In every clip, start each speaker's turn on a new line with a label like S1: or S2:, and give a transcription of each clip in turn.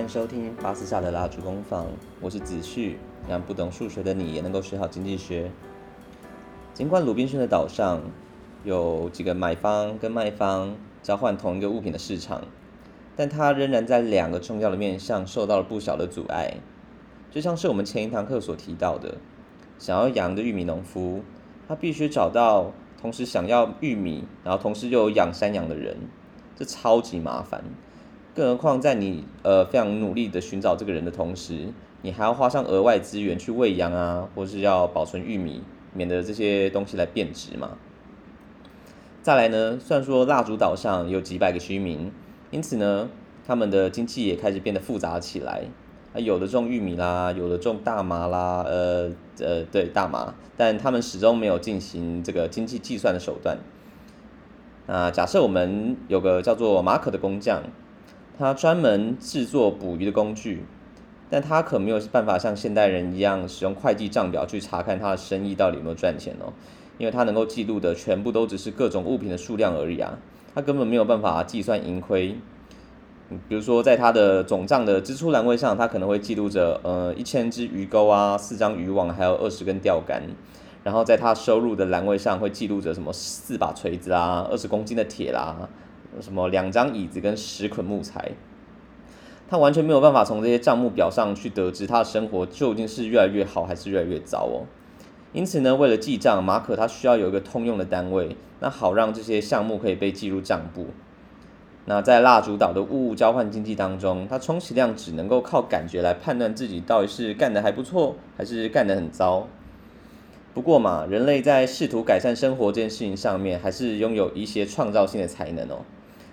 S1: 欢迎收听巴斯夏的蜡烛工坊，我是子旭，让不懂数学的你也能够学好经济学。尽管鲁滨逊的岛上有几个买方跟卖方交换同一个物品的市场，但它仍然在两个重要的面向受到了不小的阻碍。就像是我们前一堂课所提到的，想要养的玉米农夫，他必须找到同时想要玉米，然后同时又有养山羊的人，这超级麻烦。更何况，在你呃非常努力的寻找这个人的同时，你还要花上额外资源去喂养啊，或是要保存玉米，免得这些东西来变质嘛。再来呢，虽然说蜡烛岛上有几百个居民，因此呢，他们的经济也开始变得复杂起来。啊，有的种玉米啦，有的种大麻啦，呃呃，对大麻，但他们始终没有进行这个经济计算的手段。那假设我们有个叫做马可的工匠。他专门制作捕鱼的工具，但他可没有办法像现代人一样使用会计账表去查看他的生意到底有没有赚钱哦，因为他能够记录的全部都只是各种物品的数量而已啊，他根本没有办法计算盈亏。比如说，在他的总账的支出栏位上，他可能会记录着呃一千只鱼钩啊，四张渔网，还有二十根钓竿，然后在他收入的栏位上会记录着什么四把锤子啊，二十公斤的铁啦。什么两张椅子跟十捆木材，他完全没有办法从这些账目表上去得知他的生活究竟是越来越好还是越来越糟哦。因此呢，为了记账，马可他需要有一个通用的单位，那好让这些项目可以被记入账簿。那在蜡烛岛的物物交换经济当中，他充其量只能够靠感觉来判断自己到底是干得还不错，还是干得很糟。不过嘛，人类在试图改善生活这件事情上面，还是拥有一些创造性的才能哦。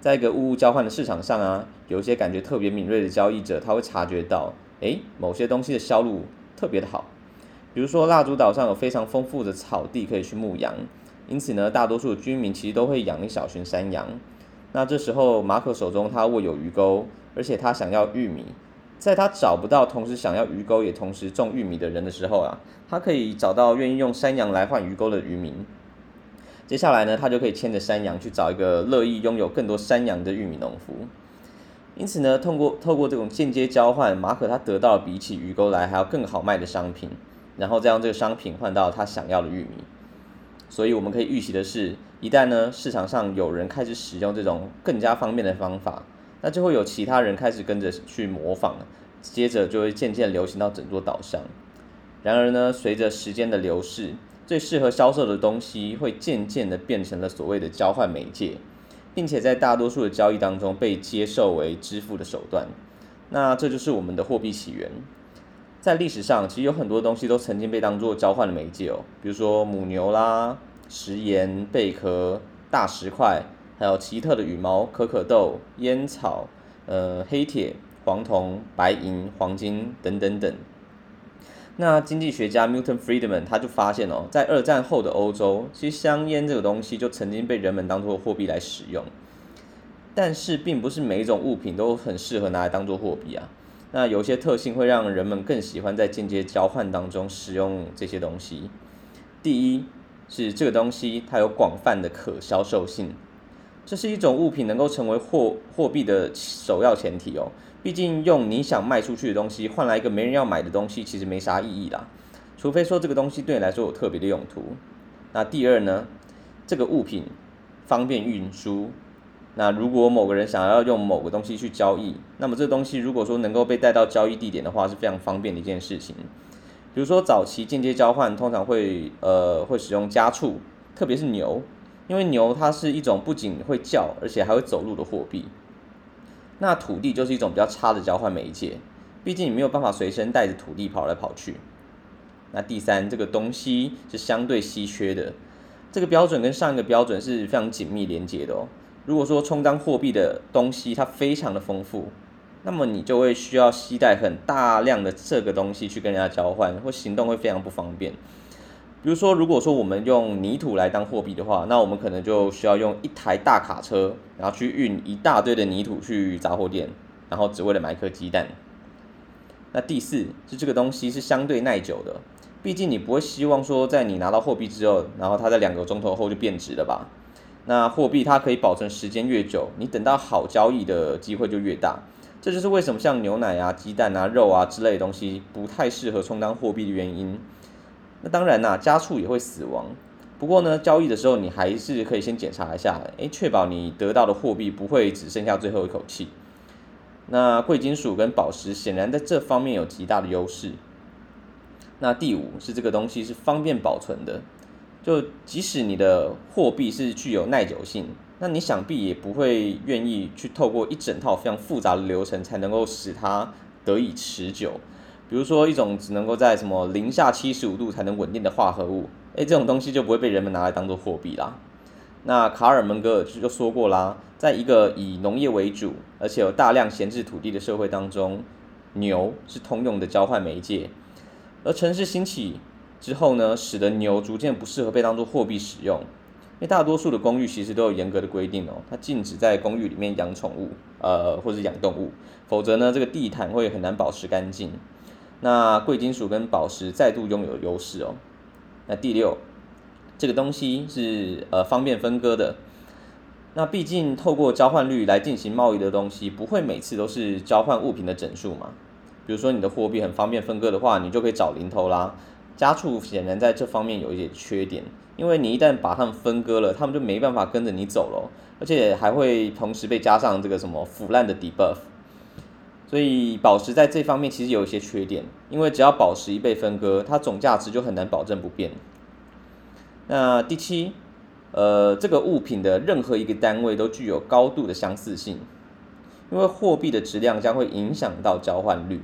S1: 在一个物物交换的市场上啊，有一些感觉特别敏锐的交易者，他会察觉到，诶，某些东西的销路特别的好。比如说，蜡烛岛上有非常丰富的草地可以去牧羊，因此呢，大多数居民其实都会养一小群山羊。那这时候，马可手中他握有鱼钩，而且他想要玉米，在他找不到同时想要鱼钩也同时种玉米的人的时候啊，他可以找到愿意用山羊来换鱼钩的渔民。接下来呢，他就可以牵着山羊去找一个乐意拥有更多山羊的玉米农夫。因此呢，通过透过这种间接交换，马可他得到了比起鱼钩来还要更好卖的商品，然后再用这个商品换到他想要的玉米。所以我们可以预期的是，一旦呢市场上有人开始使用这种更加方便的方法，那就会有其他人开始跟着去模仿，接着就会渐渐流行到整座岛上。然而呢，随着时间的流逝，最适合销售的东西会渐渐的变成了所谓的交换媒介，并且在大多数的交易当中被接受为支付的手段。那这就是我们的货币起源。在历史上，其实有很多东西都曾经被当作交换的媒介哦，比如说母牛啦、食盐、贝壳、大石块，还有奇特的羽毛、可可豆、烟草、呃黑铁、黄铜、白银、黄金等等等。那经济学家 Milton Friedman 他就发现哦，在二战后的欧洲，其实香烟这个东西就曾经被人们当作货币来使用。但是，并不是每一种物品都很适合拿来当做货币啊。那有些特性会让人们更喜欢在间接交换当中使用这些东西。第一是这个东西它有广泛的可销售性，这是一种物品能够成为货货币的首要前提哦。毕竟用你想卖出去的东西换来一个没人要买的东西，其实没啥意义啦。除非说这个东西对你来说有特别的用途。那第二呢，这个物品方便运输。那如果某个人想要用某个东西去交易，那么这个东西如果说能够被带到交易地点的话，是非常方便的一件事情。比如说早期间接交换通常会呃会使用家畜，特别是牛，因为牛它是一种不仅会叫，而且还会走路的货币。那土地就是一种比较差的交换媒介，毕竟你没有办法随身带着土地跑来跑去。那第三，这个东西是相对稀缺的，这个标准跟上一个标准是非常紧密连接的哦。如果说充当货币的东西它非常的丰富，那么你就会需要携带很大量的这个东西去跟人家交换，或行动会非常不方便。比如说，如果说我们用泥土来当货币的话，那我们可能就需要用一台大卡车，然后去运一大堆的泥土去杂货店，然后只为了买一颗鸡蛋。那第四是这个东西是相对耐久的，毕竟你不会希望说在你拿到货币之后，然后它在两个钟头后就变质了吧？那货币它可以保存时间越久，你等到好交易的机会就越大。这就是为什么像牛奶啊、鸡蛋啊、肉啊之类的东西不太适合充当货币的原因。那当然啦、家畜也会死亡。不过呢，交易的时候你还是可以先检查一下，诶，确保你得到的货币不会只剩下最后一口气。那贵金属跟宝石显然在这方面有极大的优势。那第五是这个东西是方便保存的，就即使你的货币是具有耐久性，那你想必也不会愿意去透过一整套非常复杂的流程才能够使它得以持久。比如说一种只能够在什么零下七十五度才能稳定的化合物。诶，这种东西就不会被人们拿来当做货币啦。那卡尔蒙格尔就说过啦，在一个以农业为主，而且有大量闲置土地的社会当中，牛是通用的交换媒介。而城市兴起之后呢，使得牛逐渐不适合被当做货币使用。因为大多数的公寓其实都有严格的规定哦，它禁止在公寓里面养宠物，呃，或者养动物，否则呢，这个地毯会很难保持干净。那贵金属跟宝石再度拥有优势哦。那第六，这个东西是呃方便分割的。那毕竟透过交换率来进行贸易的东西，不会每次都是交换物品的整数嘛。比如说你的货币很方便分割的话，你就可以找零头啦。家畜显然在这方面有一些缺点，因为你一旦把它们分割了，它们就没办法跟着你走了，而且还会同时被加上这个什么腐烂的 debuff。所以宝石在这方面其实有一些缺点，因为只要宝石一被分割，它总价值就很难保证不变。那第七，呃，这个物品的任何一个单位都具有高度的相似性，因为货币的质量将会影响到交换率。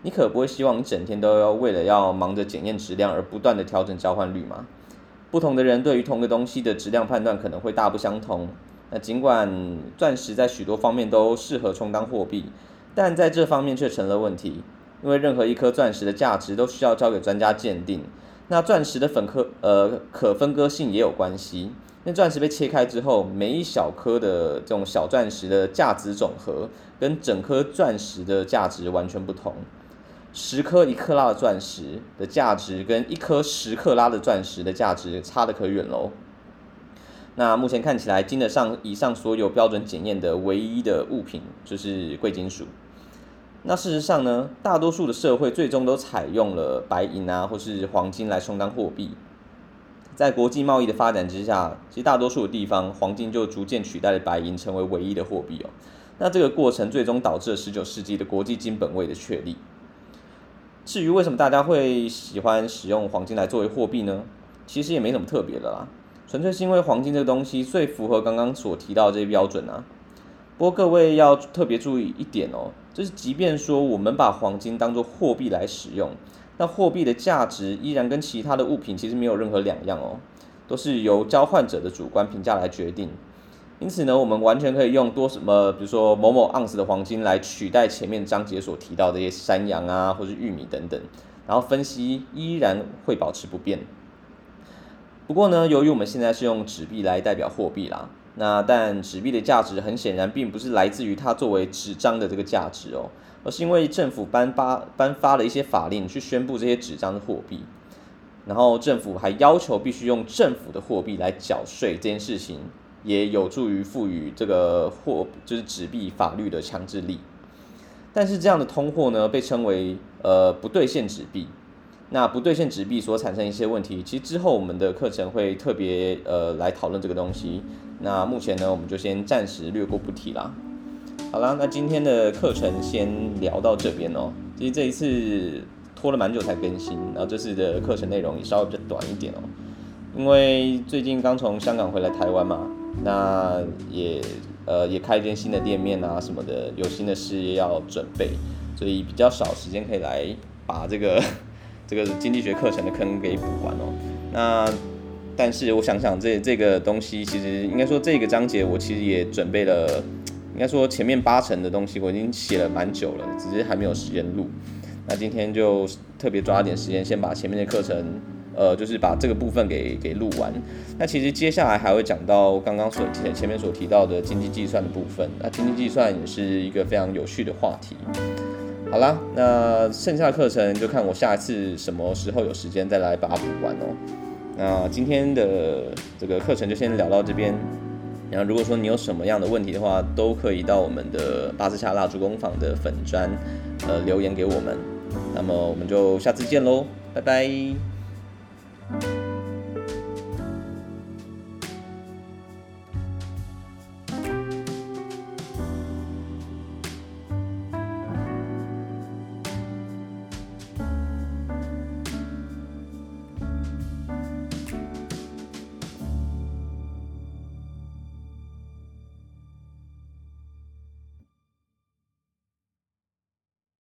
S1: 你可不会希望你整天都要为了要忙着检验质量而不断的调整交换率吗？不同的人对于同个东西的质量判断可能会大不相同。那尽管钻石在许多方面都适合充当货币。但在这方面却成了问题，因为任何一颗钻石的价值都需要交给专家鉴定。那钻石的粉颗呃可分割性也有关系，那钻石被切开之后，每一小颗的这种小钻石的价值总和跟整颗钻石的价值完全不同。十颗一克拉的钻石的价值跟一颗十克拉的钻石的价值差得可远喽。那目前看起来，经得上以上所有标准检验的唯一的物品就是贵金属。那事实上呢，大多数的社会最终都采用了白银啊，或是黄金来充当货币。在国际贸易的发展之下，其实大多数的地方，黄金就逐渐取代了白银，成为唯一的货币哦。那这个过程最终导致了十九世纪的国际金本位的确立。至于为什么大家会喜欢使用黄金来作为货币呢？其实也没什么特别的啦，纯粹是因为黄金这个东西最符合刚刚所提到这些标准啊。不过各位要特别注意一点哦。就是，即便说我们把黄金当作货币来使用，那货币的价值依然跟其他的物品其实没有任何两样哦，都是由交换者的主观评价来决定。因此呢，我们完全可以用多什么，比如说某某盎司的黄金来取代前面章节所提到的一些山羊啊，或是玉米等等，然后分析依然会保持不变。不过呢，由于我们现在是用纸币来代表货币啦。那但纸币的价值很显然并不是来自于它作为纸张的这个价值哦，而是因为政府颁发颁发了一些法令去宣布这些纸张的货币，然后政府还要求必须用政府的货币来缴税，这件事情也有助于赋予这个货就是纸币法律的强制力。但是这样的通货呢，被称为呃不兑现纸币。那不兑现纸币所产生一些问题，其实之后我们的课程会特别呃来讨论这个东西。那目前呢，我们就先暂时略过不提啦。好啦，那今天的课程先聊到这边哦。其实这一次拖了蛮久才更新，然后这次的课程内容也稍微比较短一点哦。因为最近刚从香港回来台湾嘛，那也呃也开一间新的店面啊什么的，有新的事业要准备，所以比较少时间可以来把这个。这个经济学课程的坑给补完哦。那但是我想想，这这个东西其实应该说这个章节我其实也准备了，应该说前面八成的东西我已经写了蛮久了，只是还没有时间录。那今天就特别抓点时间，先把前面的课程，呃，就是把这个部分给给录完。那其实接下来还会讲到刚刚所前前面所提到的经济计算的部分。那经济计算也是一个非常有趣的话题。好啦，那剩下的课程就看我下一次什么时候有时间再来把它补完哦。那今天的这个课程就先聊到这边，然后如果说你有什么样的问题的话，都可以到我们的巴斯夏蜡烛工坊的粉砖，呃，留言给我们。那么我们就下次见喽，拜拜。